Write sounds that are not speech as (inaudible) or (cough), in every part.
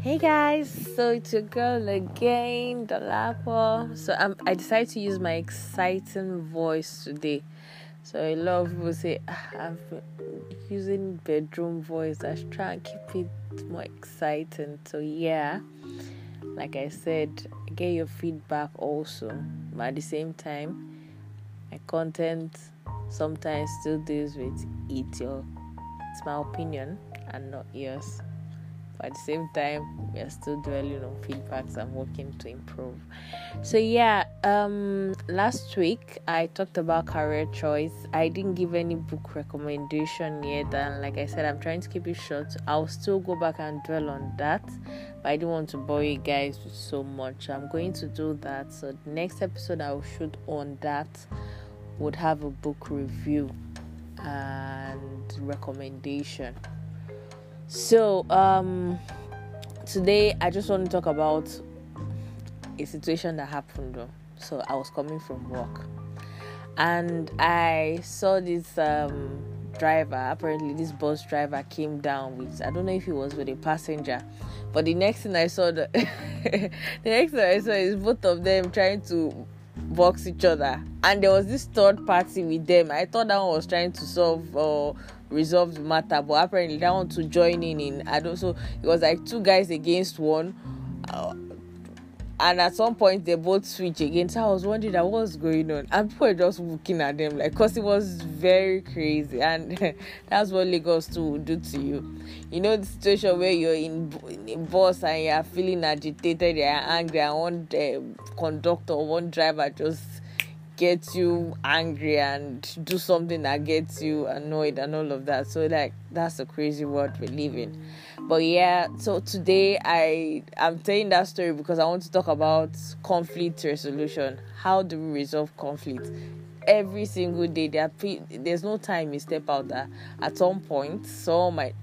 Hey guys, so it's your girl again, Dolapo. So I'm, I decided to use my exciting voice today. So a lot of people say ah, been using bedroom voice. I try and keep it more exciting. So yeah, like I said, get your feedback also. But at the same time, my content sometimes still deals with it. Your, it's my opinion and not yours but at the same time we are still dwelling on feedbacks and working to improve. So yeah um last week i talked about career choice. I didn't give any book recommendation yet and like i said i'm trying to keep it short. I'll still go back and dwell on that but i don't want to bore you guys with so much. I'm going to do that. So the next episode i'll shoot on that would have a book review and recommendation so, um, today I just want to talk about a situation that happened. So, I was coming from work and I saw this um, driver. Apparently, this bus driver came down with I don't know if he was with a passenger, but the next thing I saw, the, (laughs) the next thing I saw is both of them trying to box each other, and there was this third party with them. I thought that one was trying to solve. Uh, resolve the matter but apparently that one to join in in i don't so it was like two guys against one. Uh, and at some point they both switch again. So i was wondering that what was going on? And people were just looking at them like because it was very crazy. And (laughs) that's what lagos too will do to you. You know the situation where you're in, in a bus and you're feeling agitated you're angry and one uh, conductor one driver just gets you angry and do something that gets you annoyed and all of that. So like that's a crazy world we live in. But yeah, so today I I'm telling that story because I want to talk about conflict resolution. How do we resolve conflict? Every single day, there pre- there's no time you step out that at some point someone might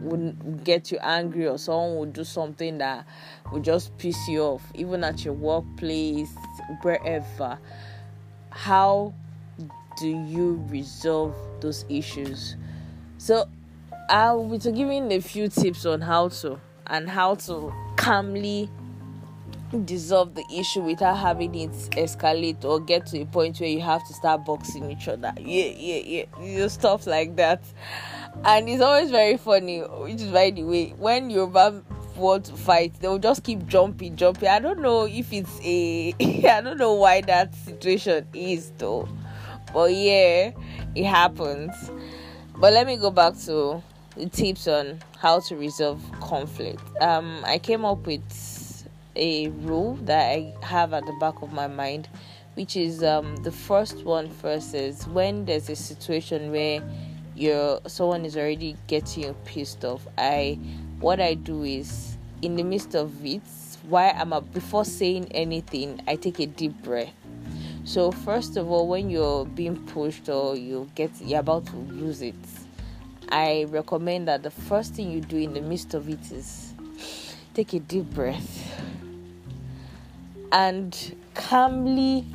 would get you angry or someone would do something that would just piss you off, even at your workplace, wherever. How do you resolve those issues? So, I'll be giving a few tips on how to and how to calmly dissolve the issue without having it escalate or get to a point where you have to start boxing each other. Yeah, yeah, yeah, you know, stuff like that and it's always very funny which is by the way when Yoruba want to fight they'll just keep jumping jumping. I don't know if it's a (laughs) I don't know why that situation is though. But yeah it happens. But let me go back to the tips on how to resolve conflict. Um I came up with a rule that I have at the back of my mind which is um the first one first is when there's a situation where you're someone is already getting you pissed off i what i do is in the midst of it why i'm a, before saying anything i take a deep breath. So first of all when you're being pushed or you get you're about to lose it i recommend that the first thing you do in the midst of it is take a deep breath and calmly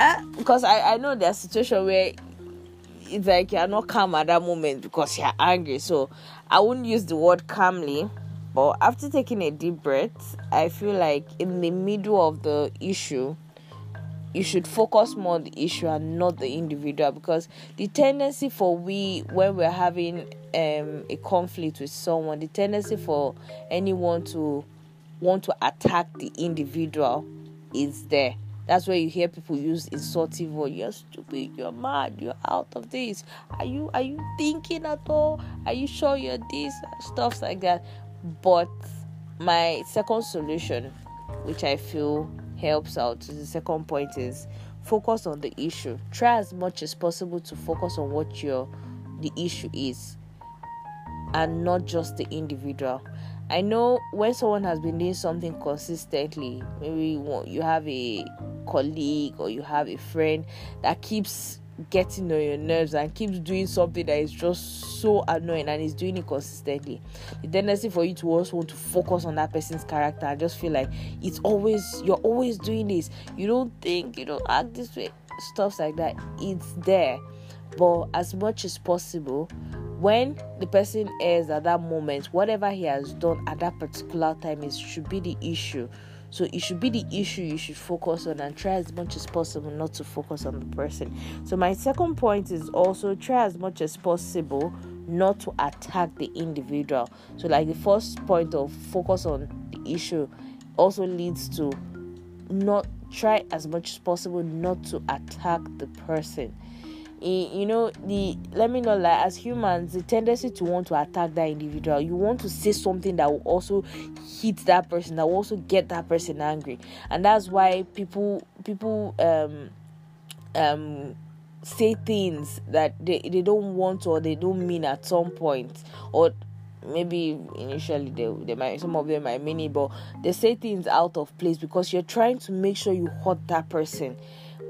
uh, because I, I know there's a situation where it's like you're not calm at that moment because you're angry. So I wouldn't use the word calmly. But after taking a deep breath, I feel like in the middle of the issue, you should focus more on the issue and not the individual because the tendency for we when we're having um, a conflict with someone, the tendency for anyone to want to attack the individual is there that's where you hear people use insultive words. You're stupid. You're mad. You're out of this. Are you are you thinking at all? Are you sure you're this? Stuff like that. But my second solution, which I feel helps out, the second point is focus on the issue. Try as much as possible to focus on what your the issue is and not just the individual. I know when someone has been doing something consistently, maybe you have a colleague or you have a friend that keeps getting on your nerves and keeps doing something that is just so annoying and is doing it consistently. The tendency for you to also want to focus on that person's character and just feel like it's always you're always doing this. You don't think you don't act this way stuff like that. It's there. But as much as possible when the person is at that moment whatever he has done at that particular time is should be the issue. So it should be the issue you should focus on and try as much as possible not to focus on the person. So my second point is also try as much as possible not to attack the individual. So like the first point of focus on the issue also leads to not try as much as possible not to attack the person you know the let me not lie as humans the tendency to want to attack that individual you want to say something that will also hit that person that will also get that person angry. And that's why people people um um say things that they, they don't want or they don't mean at some point. Or maybe initially they, they might some of them might mean it but they say things out of place because you're trying to make sure you hurt that person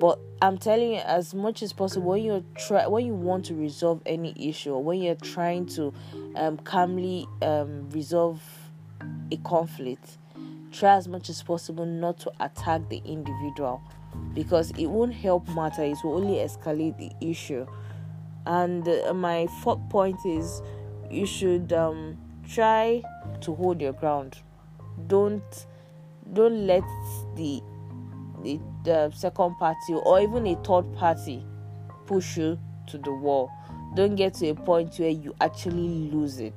but I'm telling you, as much as possible, when you try, when you want to resolve any issue, when you're trying to um, calmly um, resolve a conflict, try as much as possible not to attack the individual, because it won't help matter. It will only escalate the issue. And uh, my fourth point is, you should um, try to hold your ground. Don't don't let the the, second party or even a third party push you to the wall. Don't get to a point where you actually lose it.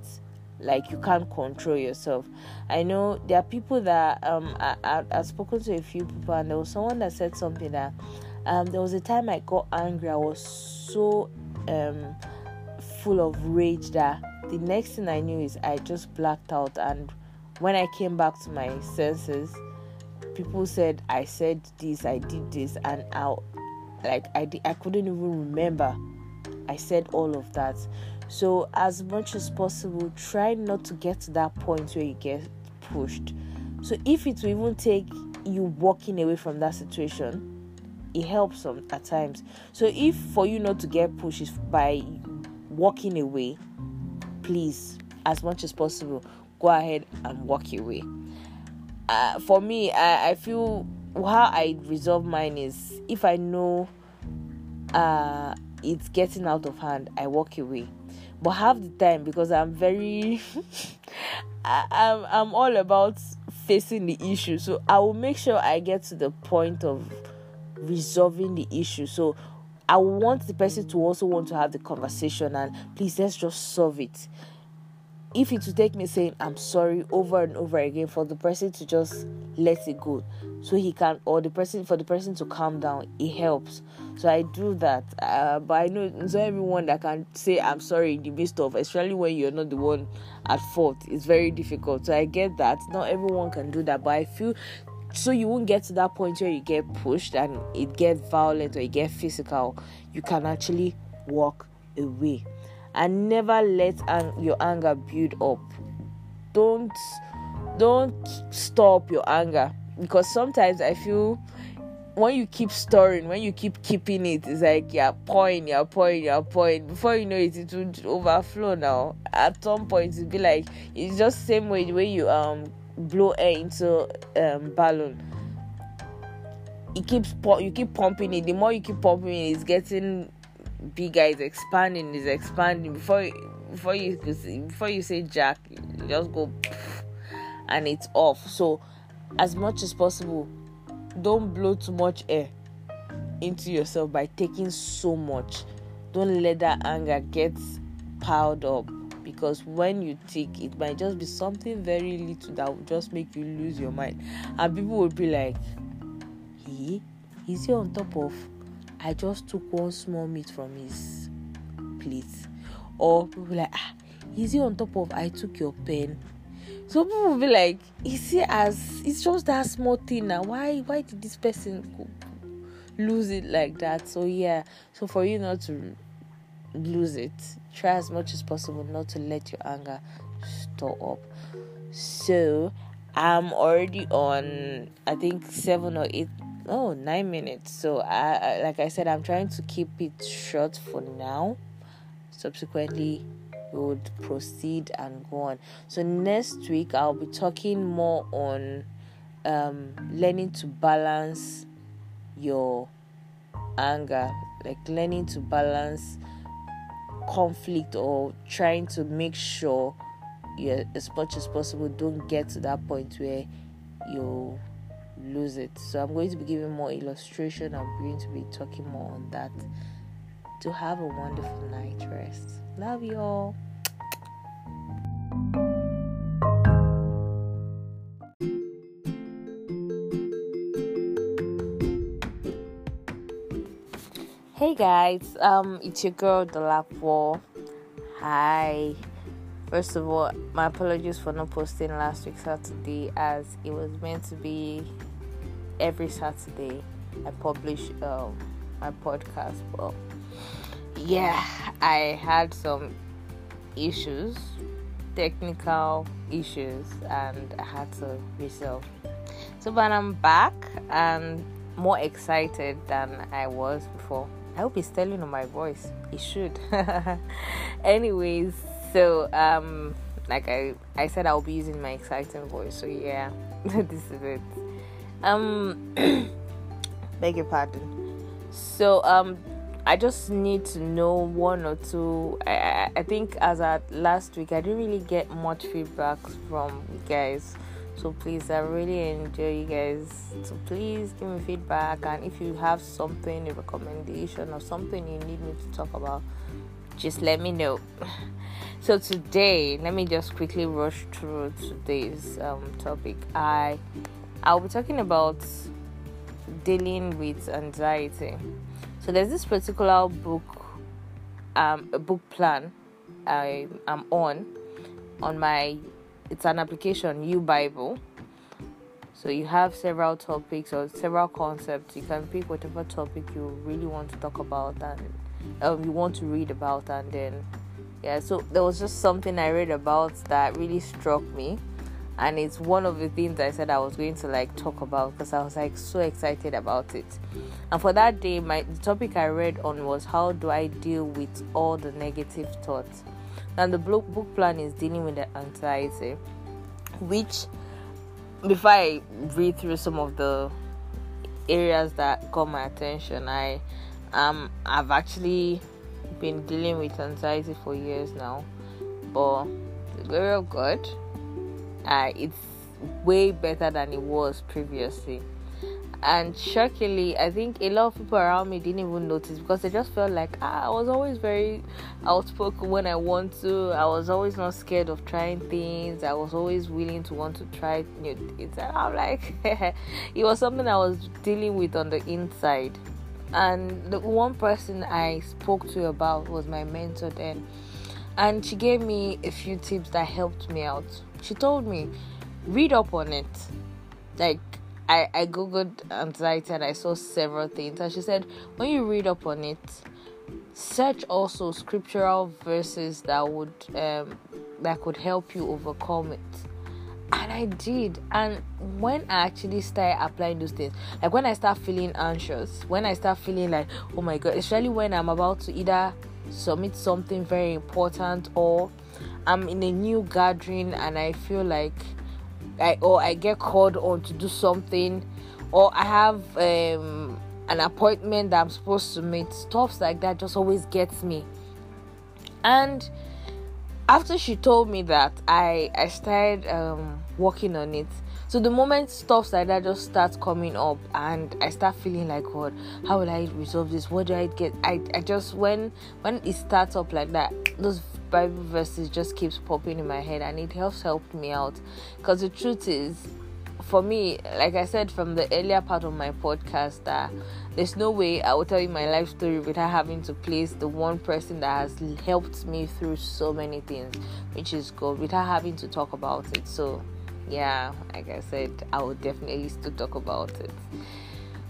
Like you can't control yourself. I know there are people that um I, I I've spoken to a few people and there was someone that said something that um there was a time I got angry. I was so um full of rage that the next thing I knew is I just blacked out and when I came back to my senses people said I said this, I did this, and I like I I couldn't even remember I said all of that. So as much as possible, try not to get to that point where you get pushed. So if it will even take you walking away from that situation, it helps some at times. So if for you not to get pushed is by walking away, please, as much as possible, go ahead and walk away uh, for me, I, I feel how I resolve mine is if I know uh, it's getting out of hand, I walk away. But half the time, because I'm very, (laughs) I, I'm I'm all about facing the issue, so I will make sure I get to the point of resolving the issue. So I want the person to also want to have the conversation and please let's just solve it if it will take me saying I'm sorry over and over again for the person to just let it go. So he can or the person for the person to calm down it helps. So i do that. Uh, but i know it's not everyone that can say i'm sorry in the midst of especially when you're not the one at fault. It's very difficult. So i get that. Not everyone can do that but i feel so you won't get to that point where you get pushed and it gets violent or it get physical. You can actually walk away and never let ang- your anger build up. Don't don't stop your anger because sometimes i feel when you keep storing when you keep keeping it it's like you're pouring you're pouring you're pouring. Before you know it it will overflow now. At some point it'll be like it's just same way the way you um blow air into um balloon it keeps you keep pumping it. The more you keep pumping it it's getting bigger is expanding is expanding. Before before you before you say jack you just go and it's off. So as much as possible don't blow too much air into yourself by taking so much. Don't let that anger get piled up because when you take it might just be something very little that will just make you lose your mind. And people will be like he is he on top of I just took one small meat from his plate. Or people like, ah, is he on top of I took your pen? So people will be like, is he as it's just that small thing now? Why why did this person lose it like that? So yeah, so for you not to lose it, try as much as possible not to let your anger store up. So I'm already on I think seven or eight oh nine minutes. So I, I, like i said i'm trying to keep it short for now. Subsequently we would proceed and go on. So next week i'll be talking more on um, learning to balance your anger. Like learning to balance conflict or trying to make sure you as much as possible don't get to that point where you lose it. So I'm going to be giving more illustration. I'm going to be talking more on that. To have a wonderful night rest. Love you all. Hey guys, um, it's your girl Dolapo. Hi. First of all, my apologies for not posting last week Saturday as it was meant to be every Saturday. I publish um, my podcast, but yeah, I had some issues, technical issues, and I had to resolve. So, but I'm back and more excited than I was before. I hope it's telling on my voice. It should. (laughs) Anyways, so um, like I I said, I'll be using my exciting voice. So yeah, (laughs) this is it. Um, (clears throat) beg your pardon. So um, I just need to know one or two. I, I, think as at last week, I didn't really get much feedback from you guys. So please, I really enjoy you guys. So please give me feedback, and if you have something, a recommendation, or something you need me to talk about, just let me know. (laughs) So today, let me just quickly rush through today's um, topic. I I'll be talking about dealing with anxiety. So there's this particular book, um, a book plan I am on on my it's an application U Bible. So you have several topics or several concepts. You can pick whatever topic you really want to talk about and um, you want to read about, and then yeah. So there was just something I read about that really struck me, and it's one of the things I said I was going to like talk about because I was like so excited about it. And for that day, my the topic I read on was how do I deal with all the negative thoughts? And the book, book plan is dealing with the anxiety, which before I read through some of the areas that caught my attention, I um I've actually been dealing with anxiety for years now, but the glory of God, uh, it's way better than it was previously. And shockingly i think a lot of people around me didn't even notice because they just felt like ah, i was always very outspoken when i want to. I was always not scared of trying things. I was always willing to want to try new things. And i'm like (laughs) it was something i was dealing with on the inside. And the one person i spoke to about was my mentor then. And she gave me a few tips that helped me out she told me read up on it like I, I googled anxiety and I saw several things. And she said, when you read up on it, search also scriptural verses that would um, that could help you overcome it. And I did. And when I actually started applying those things, like when I start feeling anxious, when I start feeling like, oh my god, especially when I'm about to either submit something very important or I'm in a new gathering and I feel like I or I get called on to do something, or I have um, an appointment that I'm supposed to meet. Stuff like that just always gets me. And after she told me that, I I started um, working on it. So the moment stuff like that just starts coming up, and I start feeling like, God, how will I resolve this? What do I get? I, I just when when it starts up like that, those Bible verses just keeps popping in my head and it helps help me out. Because the truth is, for me, like I said from the earlier part of my podcast, that there's no way I will tell you my life story without having to place the one person that has helped me through so many things, which is God, without having to talk about it. So, yeah, like I said, I will definitely still talk about it.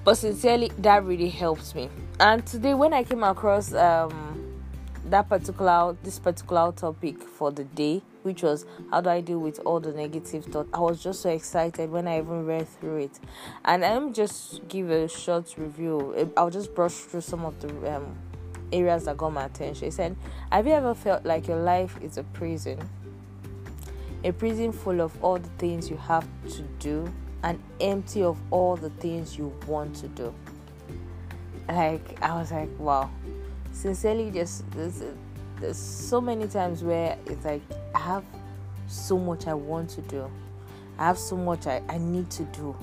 But sincerely, that really helps me. And today, when I came across um, that particular this particular topic for the day which was how do i deal with all the negative thoughts? I was just so excited when i even read through it. And me just give a short review. I'll just brush through some of the um, areas that got my attention. He said have you ever felt like your life is a prison a prison full of all the things you have to do and empty of all the things you want to do like i was like wow sincerely just this there's so many times where it's like I have so much I want to do. I have so much I, I need to do.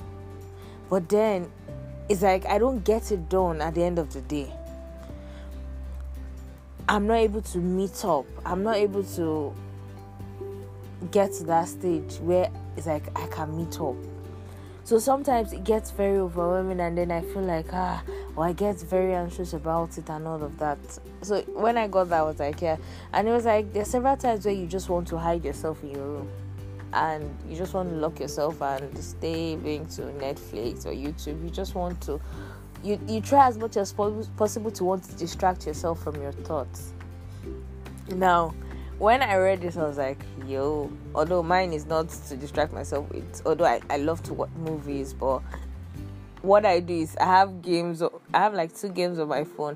But then it's like I don't get it done at the end of the day. I'm not able to meet up. I'm not able to get to that stage where it's like I can meet up. So sometimes it gets very overwhelming, and then I feel like ah, or I get very anxious about it and all of that. So when I got that, I was like, yeah, and it was like there's several times where you just want to hide yourself in your room, and you just want to lock yourself and stay being to Netflix or YouTube. You just want to, you you try as much as possible to want to distract yourself from your thoughts. Now when I read this, I was like, yo, although mine is not to distract myself with, although I, I love to watch movies, but what I do is I have games, I have like two games on my phone.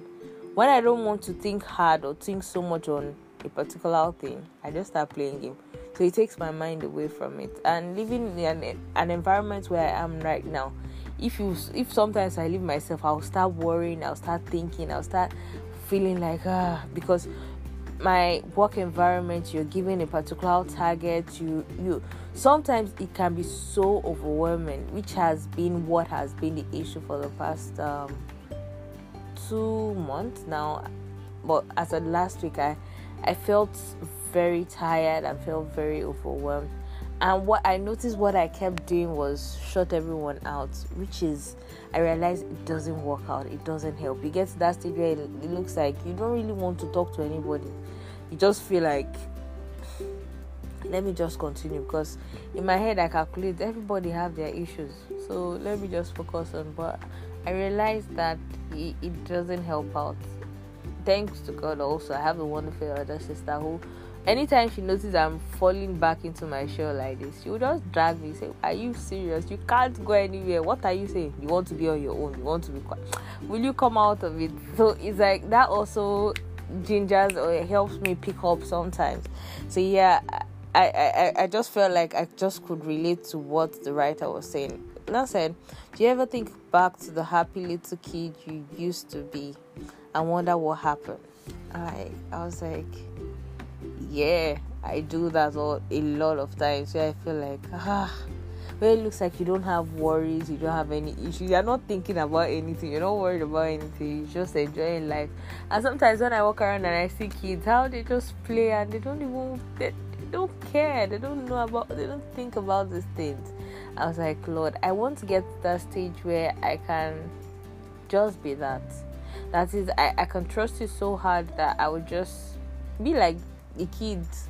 When I don't want to think hard or think so much on a particular thing, I just start playing game. So it takes my mind away from it. And living in an, an environment where I am right now, if you if sometimes I leave myself, I'll start worrying, I'll start thinking, I'll start feeling like ah because my work environment you're given a particular target you you sometimes it can be so overwhelming which has been what has been the issue for the past um, two months now. But as of last week i i felt very tired i felt very overwhelmed and what i noticed what i kept doing was shut everyone out which is i realized it doesn't work out it doesn't help you get to that stage where it looks like you don't really want to talk to anybody you just feel like let me just continue because in my head I calculate everybody have their issues. So let me just focus on but I realized that it, it doesn't help out. Thanks to God also I have a wonderful elder sister who anytime she notices I'm falling back into my shell like this, she will just drag me say, Are you serious? You can't go anywhere. What are you saying? You want to be on your own, you want to be quiet. Will you come out of it? So it's like that also gingers or helps me pick up sometimes. So yeah, I, I, I just felt like I just could relate to what the writer was saying. Now said, do you ever think back to the happy little kid you used to be and wonder what happened? I I was like, yeah, I do that all a lot of times. Where I feel like ah where it looks like you don't have worries, you don't have any issues, you're not thinking about anything, you're not worried about anything, you're just enjoying life. And sometimes when I walk around and I see kids, how they just play and they don't even they, they don't care, they don't know about they don't think about these things. I was like, Lord, I want to get to that stage where I can just be that. That is I, I can trust you so hard that I would just be like the kids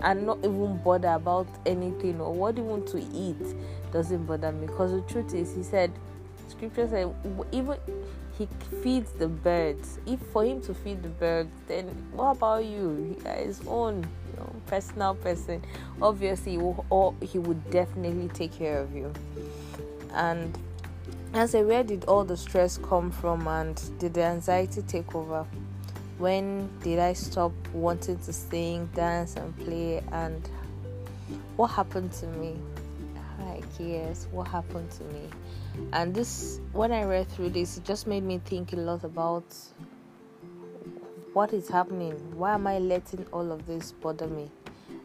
and not even bother about anything or what you want to eat doesn't bother me. Because the truth is he said scripture said even he feeds the birds. If for him to feed the birds then what about you? Uh, his own you know, personal person. Obviously or he would definitely take care of you. And I said, where did all the stress come from and did the anxiety take over when did I stop wanting to sing, dance, and play? And what happened to me? Like, yes, what happened to me? And this, when I read through this, it just made me think a lot about what is happening. Why am I letting all of this bother me?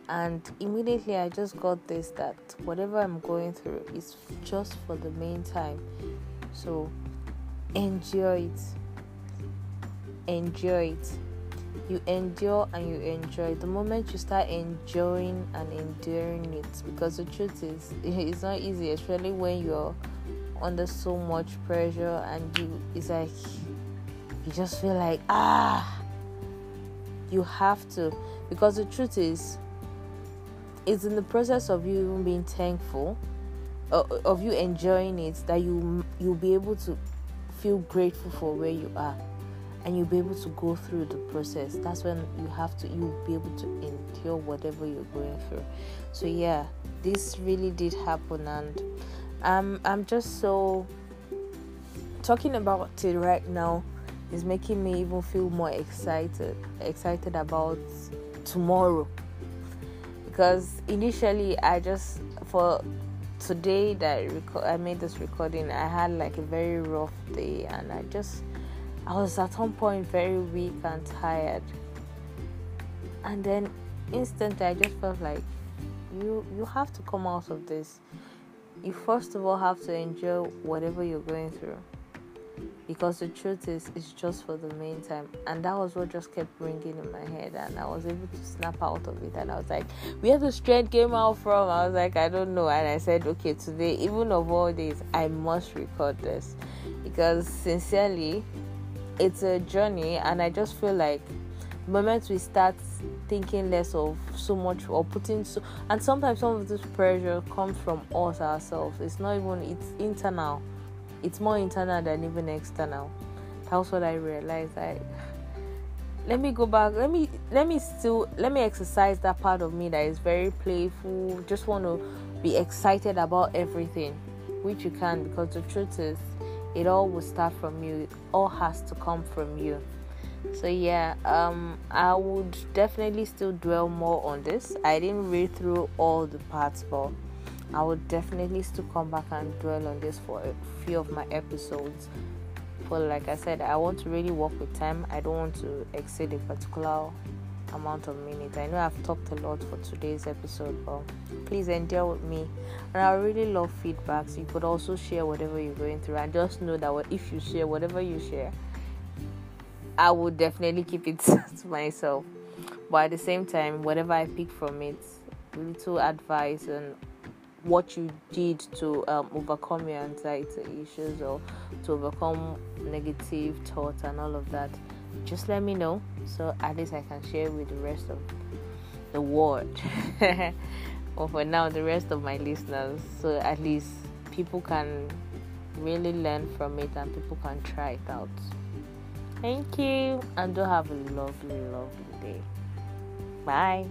And immediately I just got this that whatever I'm going through is just for the meantime. So enjoy it enjoy it. You endure and you enjoy. The moment you start enjoying and enduring it, because the truth is, (laughs) it's not easy, especially when you're under so much pressure and you, it's like you just feel like ah, you have to. Because the truth is, it's in the process of you even being thankful, of you enjoying it, that you you'll be able to feel grateful for where you are and you'll be able to go through the process. That's when you have to you'll be able to endure whatever you're going through. So yeah this really did happen and um, i'm just so talking about it right now is making me even feel more excited excited about tomorrow. Because initially i just for today that I, I made this recording i had like a very rough day and i just I was at one point very weak and tired. and then instantly I just felt like you you have to come out of this. You first of all have to enjoy whatever you're going through. Because the truth is it's just for the meantime. And that was what just kept ringing in my head. And i was able to snap out of it. And i was like where the strength came out from? I was like i don't know. And i said okay today even of all days i must record this. Because sincerely it's a journey and i just feel like the moment we start thinking less of so much or putting so and sometimes some of this pressure comes from us ourselves it's not even it's internal it's more internal than even external. That's what I realized. Like, let me go back. Let me let me still let me exercise that part of me that is very playful. Just want to be excited about everything, which you can because the truth is, it all will start from you. It all has to come from you. So yeah, um, I would definitely still dwell more on this. I didn't read through all the parts, but I would definitely still come back and dwell on this for a few of my episodes. For like I said, I want to really work with time. I don't want to exceed a particular amount of minutes. I know I've talked a lot for today's episode, but please endure with me. And I really love feedback. So you could also share whatever you're going through, and just know that if you share whatever you share, I would definitely keep it (laughs) to myself. But at the same time, whatever I pick from it, little advice and what you did to um, overcome your anxiety issues or to overcome negative thoughts and all of that just let me know so at least i can share with the rest of the world. (laughs) Or for now the rest of my listeners so at least people can really learn from it and people can try it out. Thank you and do have a lovely lovely day. Bye